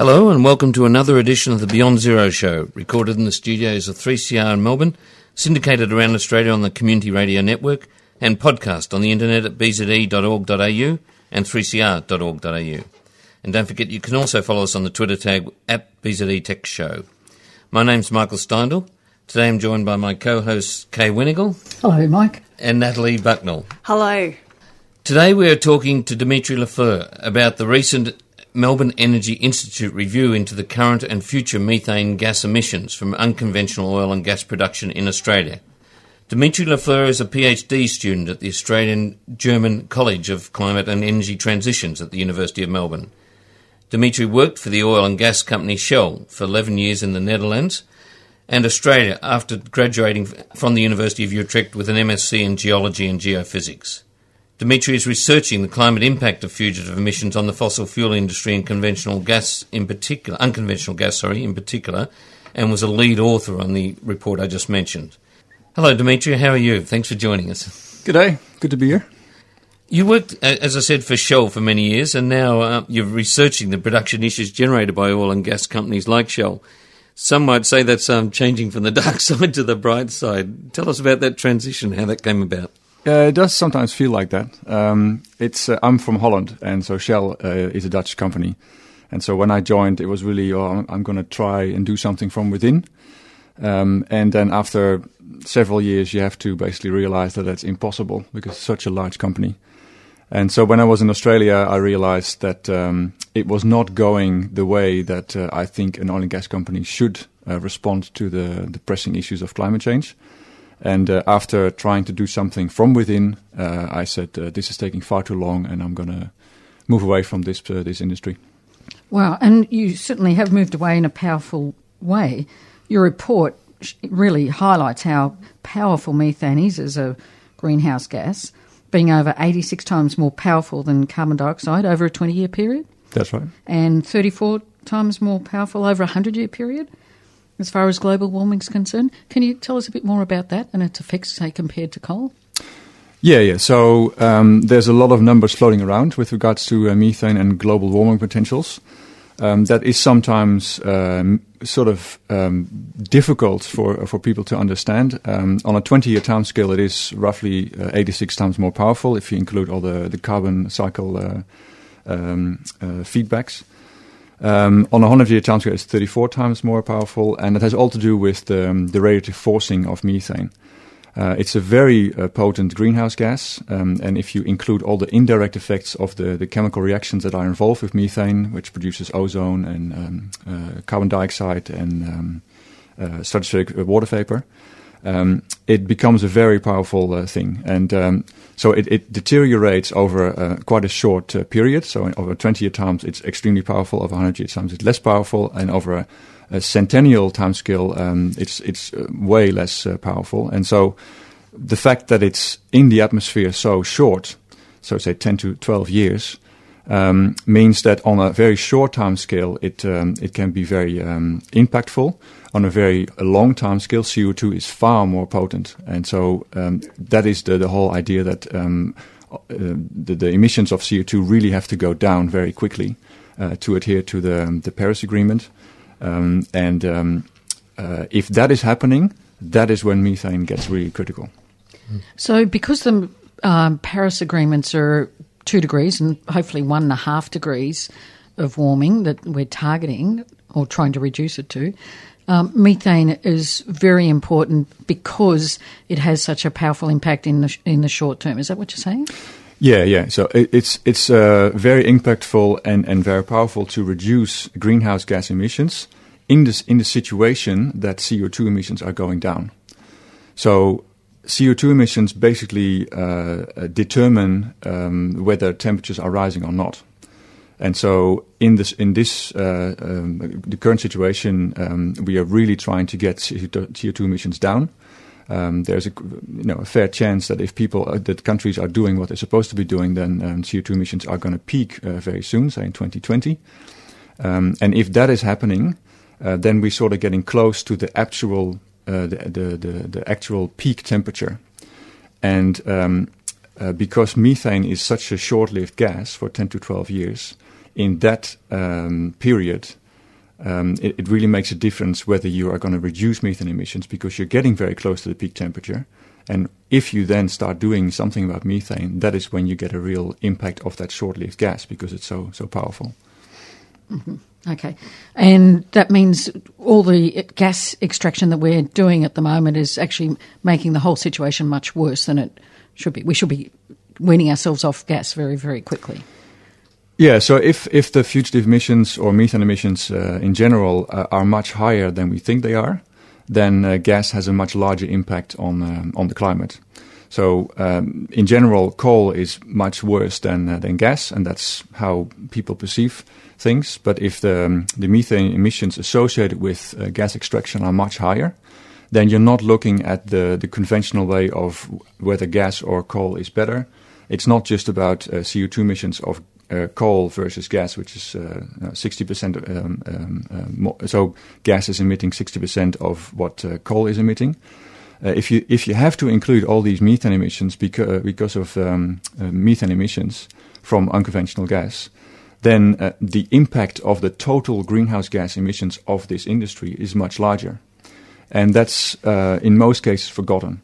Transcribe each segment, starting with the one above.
Hello, and welcome to another edition of the Beyond Zero Show, recorded in the studios of 3CR in Melbourne, syndicated around Australia on the Community Radio Network, and podcast on the internet at bze.org.au and 3cr.org.au. And don't forget, you can also follow us on the Twitter tag at BZE Tech Show. My name's Michael Steindl. Today I'm joined by my co-hosts Kay Wenigal. Hello, Mike. And Natalie Bucknell. Hello. Today we are talking to Dimitri Lafleur about the recent Melbourne Energy Institute review into the current and future methane gas emissions from unconventional oil and gas production in Australia. Dimitri Lafleur is a PhD student at the Australian German College of Climate and Energy Transitions at the University of Melbourne. Dimitri worked for the oil and gas company Shell for 11 years in the Netherlands and Australia after graduating from the University of Utrecht with an MSc in Geology and Geophysics. Dimitri is researching the climate impact of fugitive emissions on the fossil fuel industry and conventional gas in particular, unconventional gas, sorry, in particular, and was a lead author on the report I just mentioned. Hello, Dimitri. How are you? Thanks for joining us. Good day. Good to be here. You worked, as I said, for Shell for many years, and now uh, you're researching the production issues generated by oil and gas companies like Shell. Some might say that's um, changing from the dark side to the bright side. Tell us about that transition, how that came about. Uh, it does sometimes feel like that. Um, it's uh, I'm from Holland, and so Shell uh, is a Dutch company. And so when I joined, it was really, oh, I'm going to try and do something from within. Um, and then after several years, you have to basically realize that that's impossible because it's such a large company. And so when I was in Australia, I realized that um, it was not going the way that uh, I think an oil and gas company should uh, respond to the, the, pressing issues of climate change. And uh, after trying to do something from within, uh, I said, uh, "This is taking far too long, and I'm going to move away from this uh, this industry." Wow, and you certainly have moved away in a powerful way. Your report really highlights how powerful methane is as a greenhouse gas, being over 86 times more powerful than carbon dioxide over a 20 year period. That's right. And 34 times more powerful over a 100 year period as far as global warming is concerned. Can you tell us a bit more about that and its effects, say, compared to coal? Yeah, yeah. So um, there's a lot of numbers floating around with regards to uh, methane and global warming potentials. Um, that is sometimes um, sort of um, difficult for for people to understand. Um, on a 20-year time scale, it is roughly uh, 86 times more powerful if you include all the the carbon cycle uh, um, uh, feedbacks. Um, on a 100-year time scale, it's 34 times more powerful, and it has all to do with the, the radiative forcing of methane. Uh, it's a very uh, potent greenhouse gas, um, and if you include all the indirect effects of the, the chemical reactions that are involved with methane, which produces ozone and um, uh, carbon dioxide and um, uh, stratospheric water vapor, um, it becomes a very powerful uh, thing. And um, so it, it, deteriorates over uh, quite a short period. So over 20 year times, it's extremely powerful. Over 100 year times, it's less powerful. And over a a centennial timescale, um, it's it's uh, way less uh, powerful. And so, the fact that it's in the atmosphere so short, so say 10 to 12 years, um, means that on a very short time scale, it um, it can be very um, impactful. On a very long time scale, CO2 is far more potent, and so um, that is the the whole idea that um, uh, the, the, emissions of CO2 really have to go down very quickly uh, to adhere to the the Paris Agreement. Um, and um, uh, if that is happening, that is when methane gets really critical. So, because the um, Paris agreements are two degrees and hopefully one and a half degrees of warming that we're targeting or trying to reduce it to, um, methane is very important because it has such a powerful impact in the in the short term. Is that what you're saying? Yeah, yeah. So it, it's it's uh, very impactful and, and very powerful to reduce greenhouse gas emissions in this in the situation that CO2 emissions are going down. So CO2 emissions basically uh, determine um, whether temperatures are rising or not. And so, in this, in this, uh, um, the current situation, um, we are really trying to get CO2 emissions down. Um, there's a, you know, a fair chance that if people, uh, that countries are doing what they're supposed to be doing, then um, CO2 emissions are going to peak uh, very soon, say in 2020. Um, and if that is happening, uh, then we're sort of getting close to the actual, uh, the, the, the, the, actual peak temperature. And um, uh, because methane is such a short-lived gas for 10 to 12 years, in that um, period, um, it, it, really makes a difference whether you are going to reduce methane emissions because you're getting very close to the peak temperature. And if you then start doing something about methane, that is when you get a real impact of that short-lived gas because it's so so powerful. Mm-hmm. Okay, and that means all the gas extraction that we're doing at the moment is actually making the whole situation much worse than it should be. We should be weaning ourselves off gas very, very quickly. Yeah, so if, if the fugitive emissions or methane emissions uh, in general uh, are much higher than we think they are, then uh, gas has a much larger impact on um, on the climate. So um, in general, coal is much worse than uh, than gas, and that's how people perceive things. But if the um, the methane emissions associated with uh, gas extraction are much higher, then you're not looking at the the conventional way of whether gas or coal is better. It's not just about uh, CO2 emissions of uh, coal versus gas, which is uh, 60%. Uh, um, um, uh, so gas is emitting 60% of what uh, coal is emitting. if you if you have to include all these methane emissions because because of um, methane emissions from unconventional gas, then the impact of the total greenhouse gas emissions of this industry is much larger, and that's in most cases forgotten.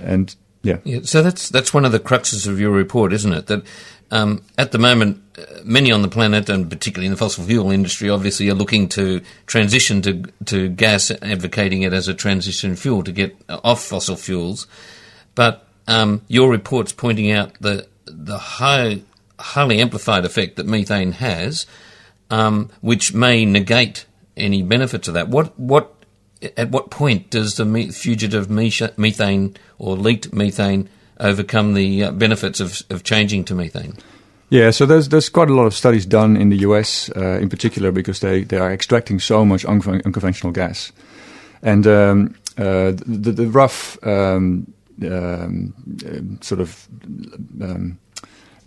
And yeah. yeah. So that's that's one of the cruxes of your report, isn't it? That um, at the moment, uh, many on the planet, and particularly in the fossil fuel industry, obviously are looking to transition to to gas, advocating it as a transition fuel to get off fossil fuels. But um, your report's pointing out the the high, highly amplified effect that methane has, um, which may negate any benefits of that. What what at what point does the fugitive methane or leaked methane overcome the uh, benefits of, of changing to methane? Yeah, so there's there's quite a lot of studies done in the US, uh, in particular, because they, they are extracting so much un- unconventional gas, and um, uh, the, the rough um, um, sort of um,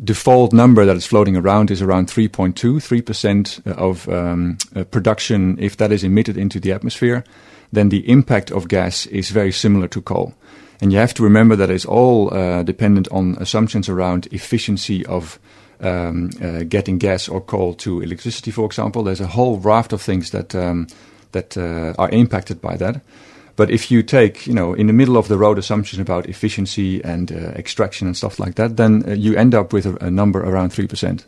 default number that is floating around is around 3.2, 3% of um, uh, production. If that is emitted into the atmosphere, then the impact of gas is very similar to coal. And you have to remember that it's all uh, dependent on assumptions around efficiency of um, uh, getting gas or coal to electricity, for example. There's a whole raft of things that um, that uh, are impacted by that. But if you take, you know, in the middle of the road assumptions about efficiency and uh, extraction and stuff like that, then uh, you end up with a, a number around three percent.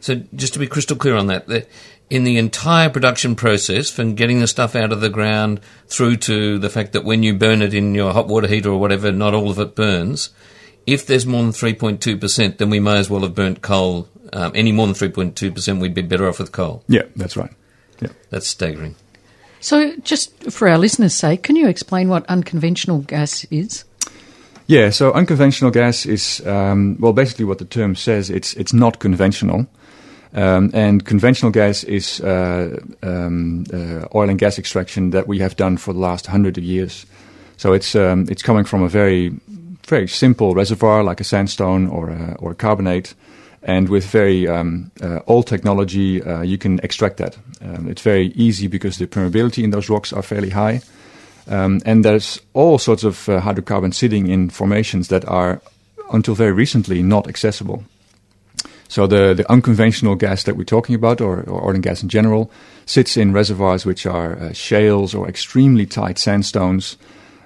So just to be crystal clear on that, in the entire production process, from getting the stuff out of the ground through to the fact that when you burn it in your hot water heater or whatever, not all of it burns. If there's more than 3.2%, then we may as well have burnt coal. Um, any more than 3.2%, we'd be better off with coal. Yeah, that's right. Yeah. That's staggering. So, just for our listeners' sake, can you explain what unconventional gas is? Yeah, so unconventional gas is, um, well, basically what the term says, it's, it's not conventional. Um, and conventional gas is uh, um, uh, oil and gas extraction that we have done for the last hundred of years. So it's um, it's coming from a very very simple reservoir like a sandstone or a, or a carbonate, and with very um, uh, old technology, uh, you can extract that. Um, it's very easy because the permeability in those rocks are fairly high, um, and there's all sorts of uh, hydrocarbons sitting in formations that are until very recently not accessible. So the, the unconventional gas that we're talking about, or, or oil and gas in general, sits in reservoirs which are uh, shales or extremely tight sandstones,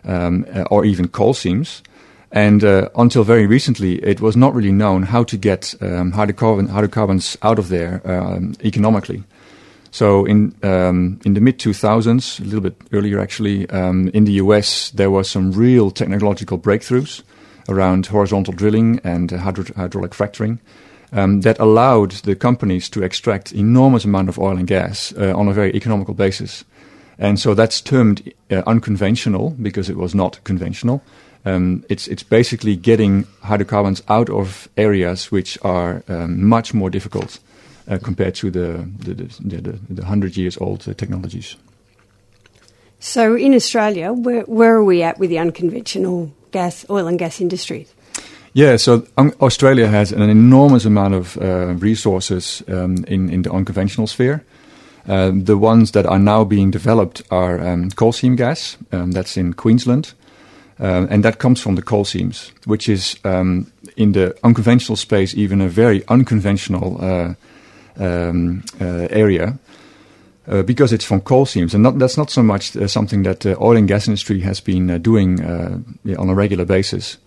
um, uh, or even coal seams. And uh, until very recently, it was not really known how to get um, hydrocarbon, hydrocarbons out of there um, economically. So in um, in the mid 2000s, a little bit earlier actually, um, in the US, there was some real technological breakthroughs around horizontal drilling and hydro- hydraulic fracturing um, that allowed the companies to extract enormous amount of oil and gas uh, on a very economical basis. And so that's termed uh, unconventional because it was not conventional. Um, it's it's basically getting hydrocarbons out of areas which are um, much more difficult uh, compared to the the, the, the, the hundred years old uh, technologies. So in Australia, where, where are we at with the unconventional gas, oil and gas industry? Yeah, so um, Australia has an enormous amount of uh, resources um, in, in the unconventional sphere. Uh, the ones that are now being developed are um, coal seam gas, um, that's in Queensland, uh, and that comes from the coal seams, which is um, in the unconventional space even a very unconventional uh, um, uh, area uh, because it's from coal seams, and not, that's not so much uh, something that the oil and gas industry has been uh, doing uh, on a regular basis.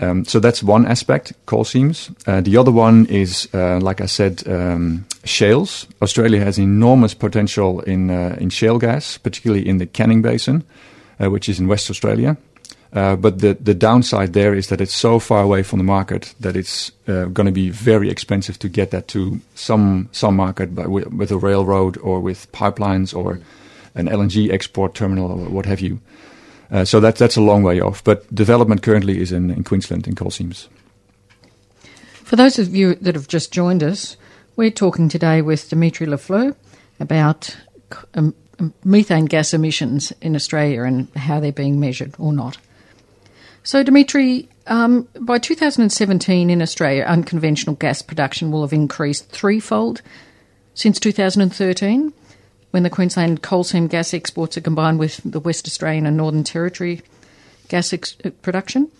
Um, so that's one aspect, coal seams. Uh, the other one is, uh, like I said, um, shales. Australia has enormous potential in in shale gas, particularly in the Canning Basin, which is in West Australia. Uh, but the, the downside there is that it's so far away from the market that it's uh, going to be very expensive to get that to some some market by, with, with, a railroad or with pipelines or an LNG export terminal or what have you. Uh, so that, that's a long way off. But development currently is in, in Queensland in coal seams. For those of you that have just joined us, we're talking today with Dimitri Lafleur about um, methane gas emissions in Australia and how they're being measured or not. So, Dimitri, um, by 2017 in Australia, unconventional gas production will have increased threefold since 2013, when the Queensland coal seam gas exports are combined with the West Australian and Northern Territory gas ex- uh, production.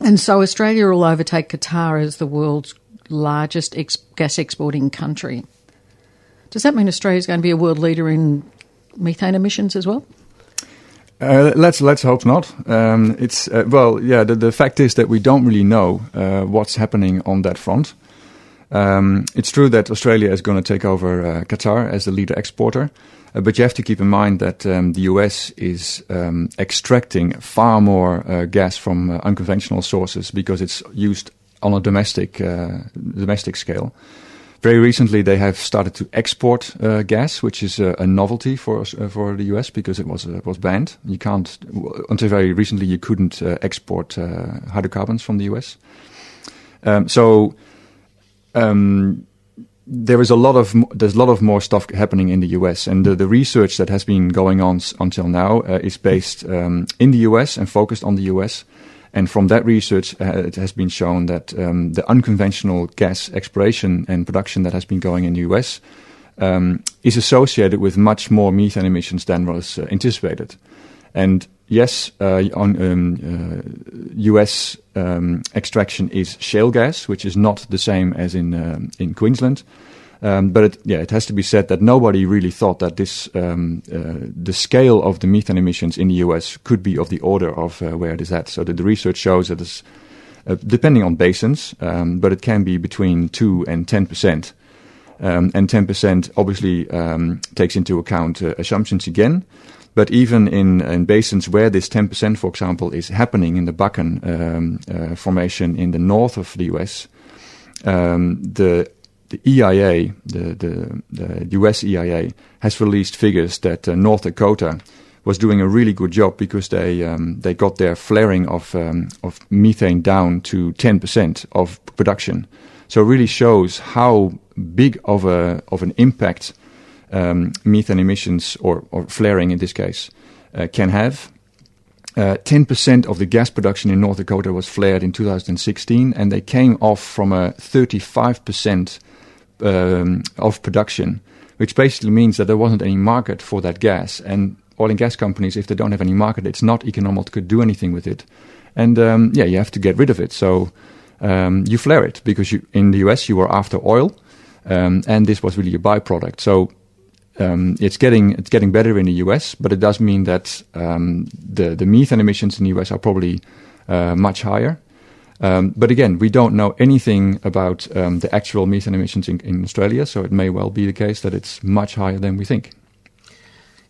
And so Australia will overtake Qatar as the world's largest ex- gas exporting country. Does that mean Australia is going to be a world leader in methane emissions as well? Uh, let's let's hope not. Um, it's uh, well, yeah. The, the fact is that we don't really know uh, what's happening on that front. Um, it's true that Australia is going to take over uh, Qatar as the leader exporter, uh, but you have to keep in mind that um, the US is um, extracting far more uh, gas from unconventional sources because it's used on a domestic domestic scale. Very recently, they have started to export uh, gas, which is a, a novelty for uh, for the US because it was uh, was banned. You can't until very recently you couldn't uh, export uh, hydrocarbons from the US. Um, so. Um, there is a lot of there's a lot of more stuff happening in the U.S. and the, the research that has been going on until now uh, is based um, in the U.S. and focused on the U.S. And from that research, uh, it has been shown that um, the unconventional gas exploration and production that has been going in the US um, is associated with much more methane emissions than was uh, anticipated. And yes, uh, on um, US uh, um, extraction is shale gas, which is not the same as in um, in Queensland. Um, but it, yeah, it has to be said that nobody really thought that this um, uh, the scale of the methane emissions in the US could be of the order of uh, where it is at. So the, the research shows that it's uh, depending on basins, um, but it can be between two and ten percent. Um, and 10% obviously um, takes into account uh, assumptions again. But even in, in, basins where this 10%, for example, is happening in the Bakken um, uh, formation in the north of the US, the the EIA, the, the, the, US EIA, has released figures that uh, North Dakota was doing a really good job because they um, they got their flaring of um, of methane down to 10% of production. So it really shows how big of a of an impact um, methane emissions or, or flaring in this case uh, can have. Uh, 10% of the gas production in North Dakota was flared in 2016, and they came off from a 35% um, of production, which basically means that there wasn't any market for that gas. And oil and gas companies, if they don't have any market, it's not economical to do anything with it. And um, yeah, you have to get rid of it. So um, you flare it because you, in the US you were after oil, um, and this was really a byproduct. So um, it's getting it's getting better in the US, but it does mean that um, the the methane emissions in the US are probably uh, much higher. Um, but again, we don't know anything about um, the actual methane emissions in, in, Australia, so it may well be the case that it's much higher than we think.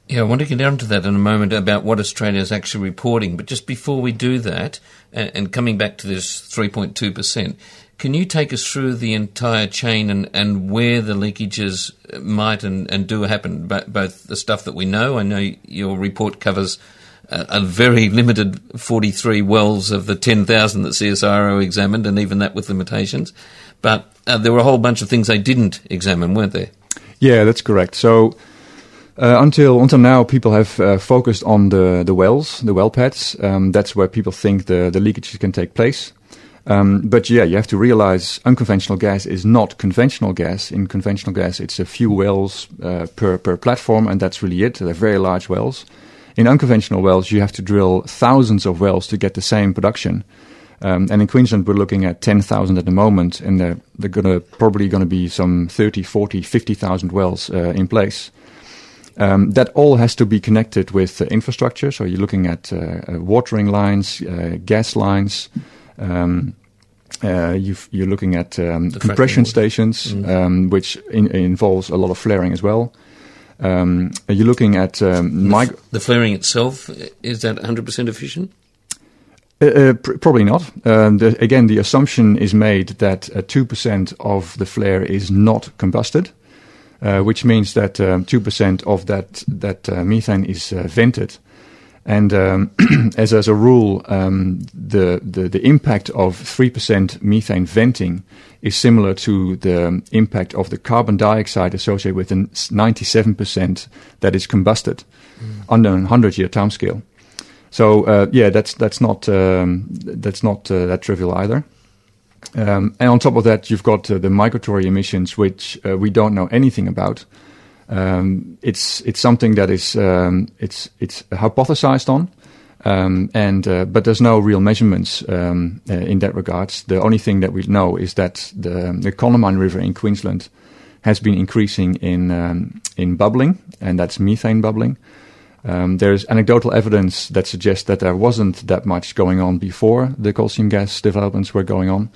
Yeah, I want to get down to that in a moment about what Australia is actually reporting. But just before we do that, and, and coming back to this 3.2%, can you take us through the entire chain and, and where the leakages might and, and do happen, both the stuff that we know? I know your report covers a very limited 43 wells of the 10,000 that CSIRO examined, and even that with limitations. But uh, there were a whole bunch of things they didn't examine, weren't there? Yeah, that's correct. So uh, until until now, people have uh, focused on the the wells, the well pads. Um, that's where people think the the leakages can take place. Um, but yeah, you have to realize unconventional gas is not conventional gas. In conventional gas, it's a few wells uh, per per platform, and that's really it. They're very large wells. In unconventional wells, you have to drill thousands of wells to get the same production. Um, and in Queensland, we're looking at 10,000 at the moment, and they're, they're gonna, probably going to be some 30, 40, 50,000 wells uh, in place. Um, that all has to be connected with uh, infrastructure. So you're looking at uh, uh watering lines, uh, gas lines. Um, uh, you are looking at um, compression stations, mm. Um, which in, involves a lot of flaring as well. Um, are you're looking at um, the, f- the, flaring itself. Is that 100% efficient? Uh, uh, pr- probably not. Um, the, again, the assumption is made that uh, two percent of the flare is not combusted, uh, which means that um, two percent of that that uh, methane is uh, vented. And um, as as a rule, um, the, the the impact of three percent methane venting is similar to the impact of the carbon dioxide associated with the ninety-seven percent that is combusted mm. under a hundred-year timescale. So uh, yeah, that's that's not um, that's not uh, that trivial either. Um, and on top of that, you've got uh, the migratory emissions, which uh, we don't know anything about. Um, it's it's something that is um, it's it's hypothesized on, um, and uh, but there's no real measurements um, uh, in that regards. The only thing that we know is that the the Condamine River in Queensland has been increasing in in bubbling, and that's methane bubbling. Um, there's anecdotal evidence that suggests that there wasn't that much going on before the coal seam gas developments were going on.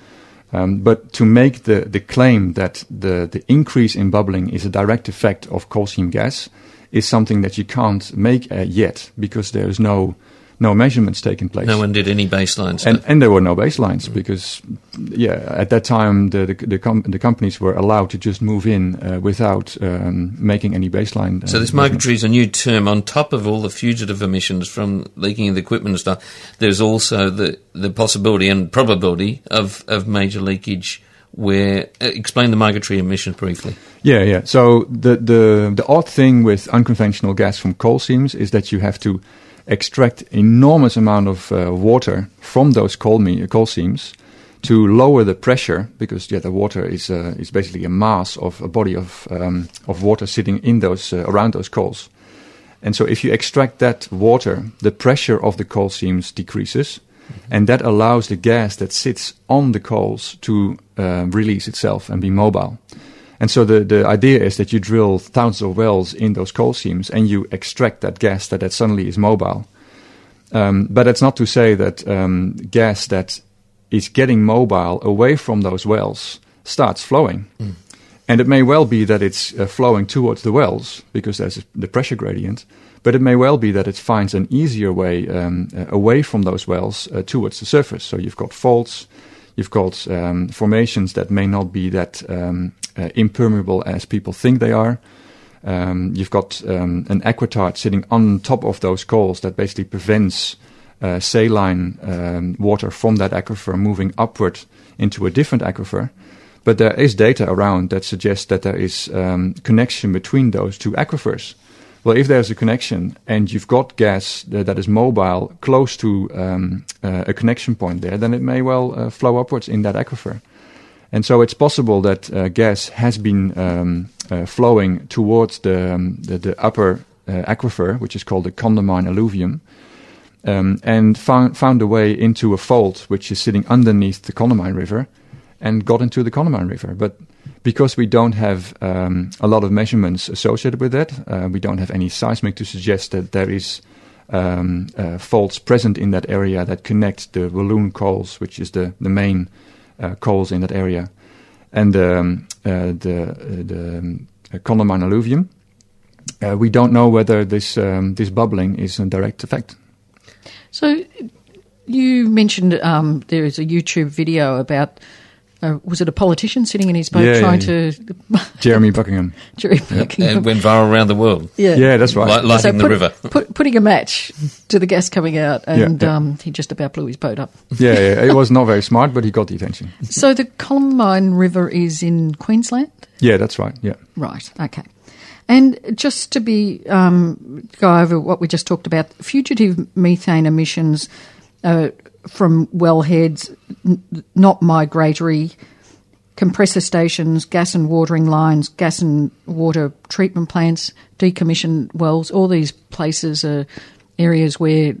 Um, but to make the, the claim that the, the increase in bubbling is a direct effect of coal seam gas is something that you can't make uh, yet because there's no no measurements taking place. No one did any baselines, and, and there were no baselines mm. because, yeah, at that time the the, the, com- the, companies were allowed to just move in uh, without um, making any baseline. Uh, so this migratory is a new term on top of all the fugitive emissions from leaking of the equipment and stuff. There's also the the possibility and probability of of major leakage where uh, explain the migratory emissions briefly. Yeah, yeah. So the the the odd thing with unconventional gas from coal seams is that you have to extract enormous amount of uh, water from those coal, me- coal seams to lower the pressure because yeah, the water is uh, is basically a mass of a body of um, of water sitting in those uh, around those coals. And so if you extract that water, the pressure of the coal seams decreases, mm-hmm. and that allows the gas that sits on the coals to uh, release itself and be mobile. And so the, the idea is that you drill thousands of wells in those coal seams and you extract that gas that, that suddenly is mobile. Um, but that's not to say that um, gas that is getting mobile away from those wells starts flowing. Mm. And it may well be that it's uh, flowing towards the wells because there's the pressure gradient. But it may well be that it finds an easier way um, uh, away from those wells uh, towards the surface. So you've got faults, you've got um, formations that may not be that um, uh, impermeable as people think they are. Um, you've got um, an aquitard sitting on top of those coals that basically prevents uh, saline um, water from that aquifer moving upward into a different aquifer. But there is data around that suggests that there is um, connection between those two aquifers. Well, if there's a connection and you've got gas that, is mobile close to um, uh, a connection point there, then it may well uh, flow upwards in that aquifer. And so it's possible that uh, gas has been um, uh, flowing towards the, um, the, the, upper uh, aquifer, which is called the Condamine alluvium, um, and found, found a way into a fault which is sitting underneath the Condamine River and got into the Condamine River. But because we don't have um, a lot of measurements associated with that, uh, we don't have any seismic to suggest that there is um, uh, faults present in that area that connect the Walloon coals, which is the, the main coals in that area, and um, uh, the the um, Condamine alluvium. Uh, we don't know whether this um, this bubbling is a direct effect. So, you mentioned um, there is a YouTube video about uh, was it a politician sitting in his boat Yeah, trying yeah, to Jeremy Buckingham. Jeremy Buckingham. And went viral around the world. Yeah. Yeah, that's right. Li- lighting So the put- river. put, putting a match to the gas coming out, and yeah. Um, he just about blew his boat up. yeah, yeah, it was not very smart, but he got the attention. so the Condamine River is in Queensland? Yeah, that's right. Yeah. Right, okay. And just to be um, go over what we just talked about, fugitive methane emissions uh, from wellheads, n- not migratory, compressor stations, gas and watering lines, gas and water treatment plants, decommissioned wells. All these places are areas where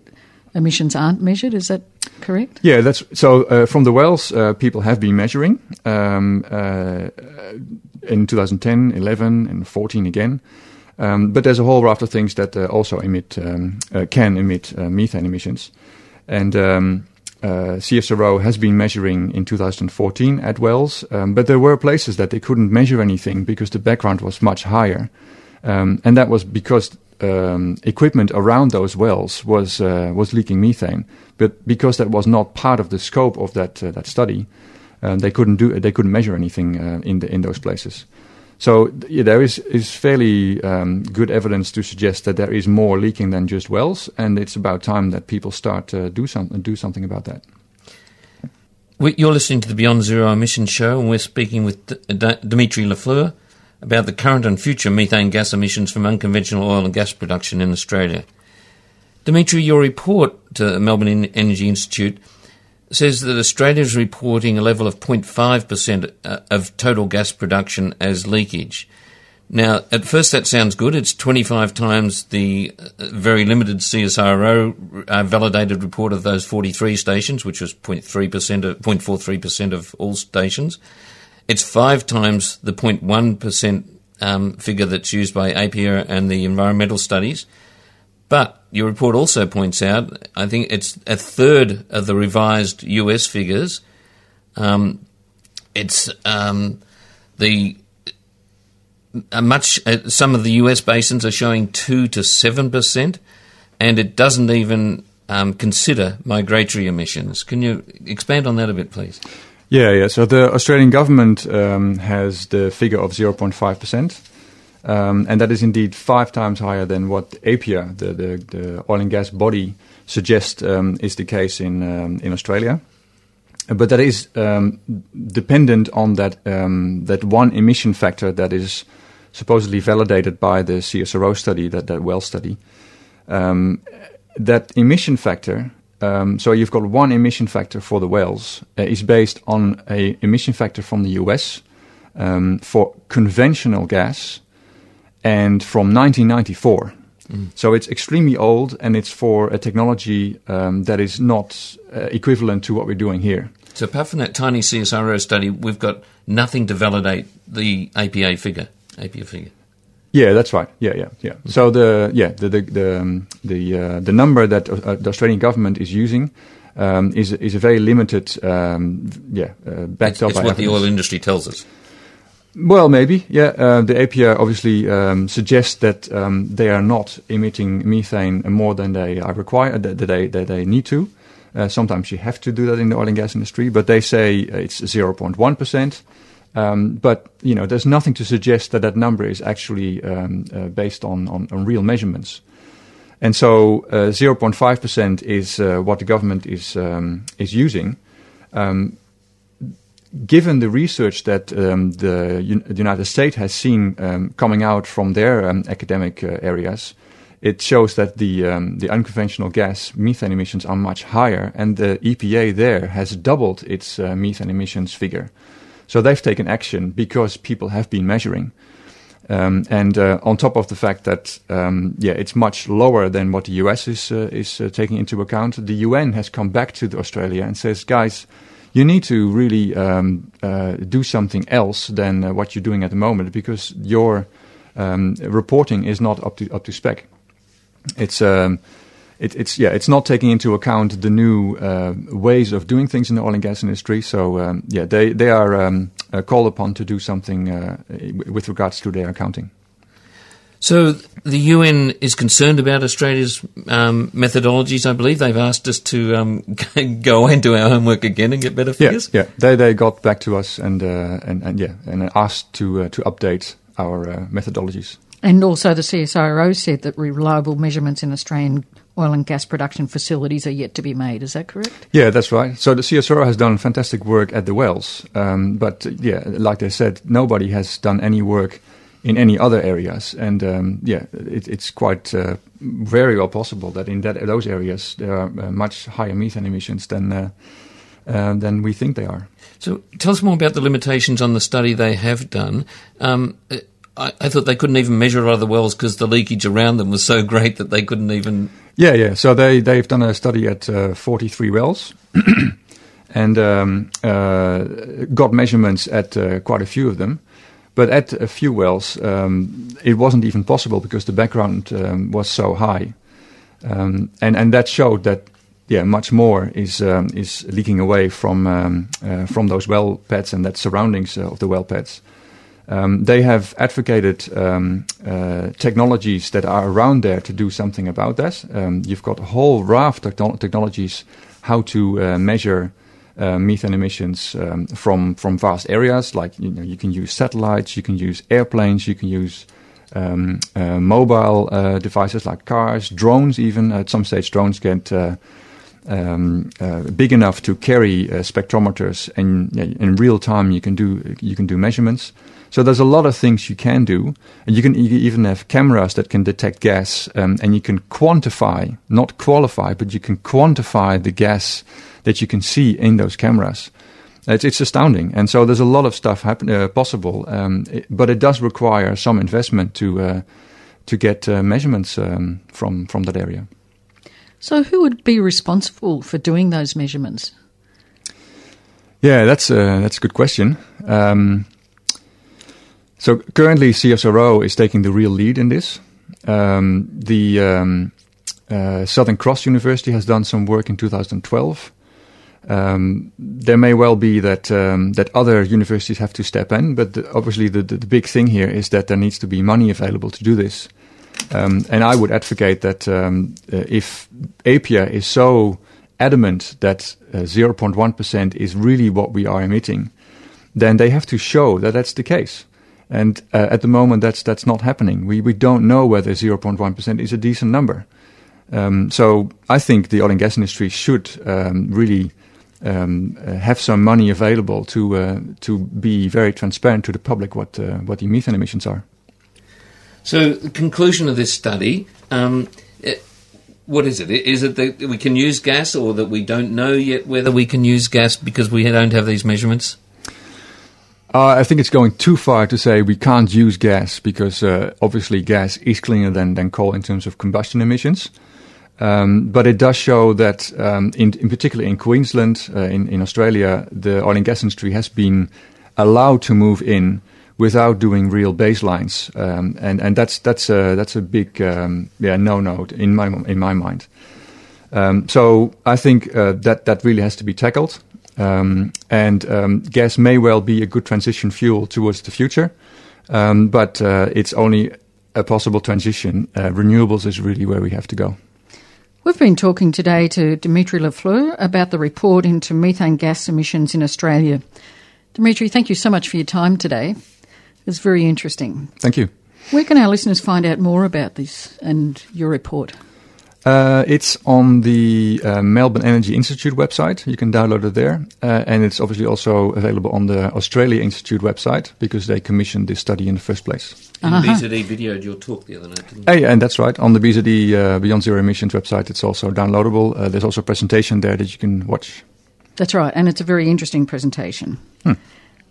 emissions aren't measured. Is that correct? Yeah, that's so. Uh, from the wells, uh, people have been measuring um, uh, in 2010, 11, and 14 again. Um, but there's a whole raft of things that uh, also emit um, uh, can emit uh, methane emissions, and um, uh, CSIRO has been measuring in 2014 at wells. Um, but there were places that they couldn't measure anything because the background was much higher, um, and that was because um, equipment around those wells was uh, was leaking methane. But because that was not part of the scope of that uh, that study, um, they couldn't do they couldn't measure anything uh, in the, in those places. So yeah, there is is fairly um, good evidence to suggest that there is more leaking than just wells, and it's about time that people start to do some do something about that. You're listening to the Beyond Zero Emissions Show, and we're speaking with D- Dimitri Lafleur about the current and future methane gas emissions from unconventional oil and gas production in Australia. Dimitri, your report to the Melbourne Energy Institute says that Australia is reporting a level of 0.5% uh, of total gas production as leakage. Now, at first that sounds good. It's 25 times the uh, very limited CSIRO uh, validated report of those 43 stations, which was 0.3% of, 0.43% of all stations. It's five times the 0.1% um, figure that's used by APPEA and the environmental studies. But your report also points out, I think it's a third of the revised US figures. Um, it's um, the much uh, some of the US basins are showing two to seven percent, and it doesn't even um, consider migratory emissions. Can you expand on that a bit, please? Yeah, yeah. So the Australian government um, has the figure of 0.5%. Um, and that is indeed five times higher than what APPEA, the, the, the oil and gas body, suggests um, is the case in, um, in Australia. But that is um, dependent on that, um, that one emission factor that is supposedly validated by the CSIRO study, that, that well study. Um, that emission factor um, so you've got one emission factor for the wells uh, is based on a emission factor from the US um, for conventional gas and from 1994. Mm. So it's extremely old and it's for a technology um, that is not uh, equivalent to what we're doing here. So apart from that tiny CSIRO study, we've got nothing to validate the APPEA figure. APPEA figure. Yeah, that's right. Yeah, yeah, yeah. So the yeah the the the um, the, uh, the number that uh, the Australian government is using um, is is a very limited um, yeah uh, backed It's, up it's what the oil industry tells us. Well, maybe, yeah. Uh, the APPEA obviously um, suggests that um, they are not emitting methane more than they are required, that, they that they need to. Uh, sometimes you have to do that in the oil and gas industry, but they say it's 0.1 percent. Um, but you know, there's nothing to suggest that that number is actually um, uh, based on, on, on real measurements. And so, uh, 0.5 percent is uh, what the government is um, is using. Um, given the research that um, the, the United States has seen um, coming out from their um, academic uh, areas, it shows that the um, the unconventional gas methane emissions are much higher, and the EPA there has doubled its uh, methane emissions figure. So they've taken action because people have been measuring. Um, and uh, on top of the fact that um, yeah, it's much lower than what the US is uh, is uh, taking into account, the UN has come back to Australia and says, guys, you need to really um, uh, do something else than uh, what you're doing at the moment because your um, reporting is not up to up to spec. It's um, it, it's yeah, it's not taking into account the new uh, ways of doing things in the oil and gas industry. So um, yeah, they they are um, uh, called upon to do something uh, with regards to their accounting. So the UN is concerned about Australia's um, methodologies. I believe they've asked us to um, go and do our homework again and get better figures. Yeah, yeah. They they got back to us and uh, and, and yeah and asked to uh, to update our uh, methodologies. And also, the CSIRO said that reliable measurements in Australian oil and gas production facilities are yet to be made. Is that correct? Yeah, that's right. So the CSIRO has done fantastic work at the wells, um, but yeah, like they said, nobody has done any work in any other areas. And um, yeah, it, it's quite uh, very well possible that in that those areas there are uh, much higher methane emissions than uh, uh, than we think they are. So tell us more about the limitations on the study they have done. Um, I, I, thought they couldn't even measure other wells because the leakage around them was so great that they couldn't even. Yeah, yeah. So they they've done a study at uh, 43 wells. and um, uh, got measurements at uh, quite a few of them. But at a few wells, um, it wasn't even possible because the background um, was so high, um, and and that showed that yeah, much more is um, is leaking away from um, uh, from those well pads and that surroundings uh, of the well pads. Um, they have advocated uh, technologies that are around there to do something about that. You've got a whole raft of technologies how to uh, measure uh, methane emissions um, from from vast areas. Like you know, you can use satellites, you can use airplanes, you can use um, uh, mobile uh, devices like cars, drones. Even at some stage, drones get uh, um, uh, big enough to carry uh, spectrometers, and in real time you can do you can do measurements. So there's a lot of things you can do, and you can even have cameras that can detect gas, um, and you can quantify, not qualify, but you can quantify the gas that you can see in those cameras. It's, it's astounding, and so there's a lot of stuff happen, uh, possible, um, it, but it does require some investment to uh, to get uh, measurements um, from from that area. So, who would be responsible for doing those measurements? Yeah, that's a, that's a good question. Um, so currently, CSIRO is taking the real lead in this. Um, the um, uh, Southern Cross University has done some work in 2012. Um, there may well be that um, that other universities have to step in, but the, obviously the, the, the, big thing here is that there needs to be money available to do this. Um, and I would advocate that um, uh, if APPEA is so adamant that 0.1% uh, is really what we are emitting, then they have to show that that's the case. And uh, at the moment, that's that's not happening. We we don't know whether 0.1% is a decent number. Um, so I think the oil and gas industry should um, really um, uh, have some money available to uh, to be very transparent to the public what uh, what the methane emissions are. So the conclusion of this study. Um, what is it? Is it that we can use gas, or that we don't know yet whether we can use gas because we don't have these measurements? Uh, I think it's going too far to say we can't use gas because uh, obviously gas is cleaner than, than coal in terms of combustion emissions. Um, but it does show that, um, in, in particular in Queensland, uh, in, in Australia, the oil and gas industry has been allowed to move in without doing real baselines, um, and and that's that's a that's a big um, yeah no no in my in my mind. Um, so I think uh, that that really has to be tackled. Um, and um, gas may well be a good transition fuel towards the future, um, but uh, it's only a possible transition. Uh, renewables is really where we have to go. We've been talking today to Dimitri Lafleur about the report into methane gas emissions in Australia. Dimitri, thank you so much for your time today. It was very interesting. Thank you. Where can our listeners find out more about this and your report? Uh, it's on the uh, Melbourne Energy Institute website. You can download it there. Uh, and it's obviously also available on the Australia Institute website because they commissioned this study in the first place. And uh-huh. BZE videoed your talk the other night, didn't you? yeah, and that's right. On the BZE uh, Beyond Zero Emissions website, it's also downloadable. Uh, there's also a presentation there that you can watch. That's right. And it's a very interesting presentation. Hmm.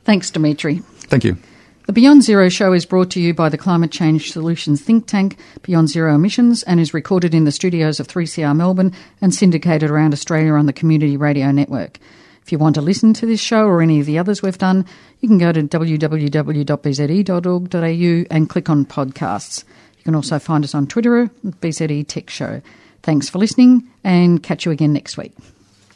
Thanks, Dimitri. Thank you. The Beyond Zero show is brought to you by the Climate Change Solutions think tank, Beyond Zero Emissions, and is recorded in the studios of 3CR Melbourne and syndicated around Australia on the Community Radio Network. If you want to listen to this show or any of the others we've done, you can go to www.bze.org.au and click on podcasts. You can also find us on Twitter, BZE Tech Show. Thanks for listening and catch you again next week.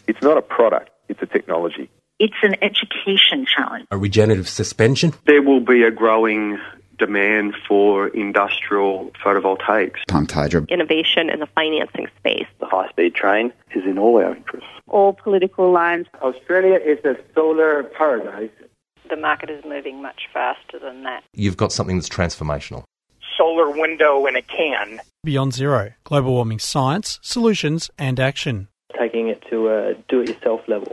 It's not a product, it's a technology. It's an education challenge. A regenerative suspension? There will be a growing demand for industrial photovoltaics. Pumped hydro. Innovation in the financing space. The high speed train is in all our interests. All political lines. Australia is a solar paradise. The market is moving much faster than that. You've got something that's transformational. Solar window in a can. Beyond Zero Global Warming Science, Solutions and Action. Taking it to a do it yourself level.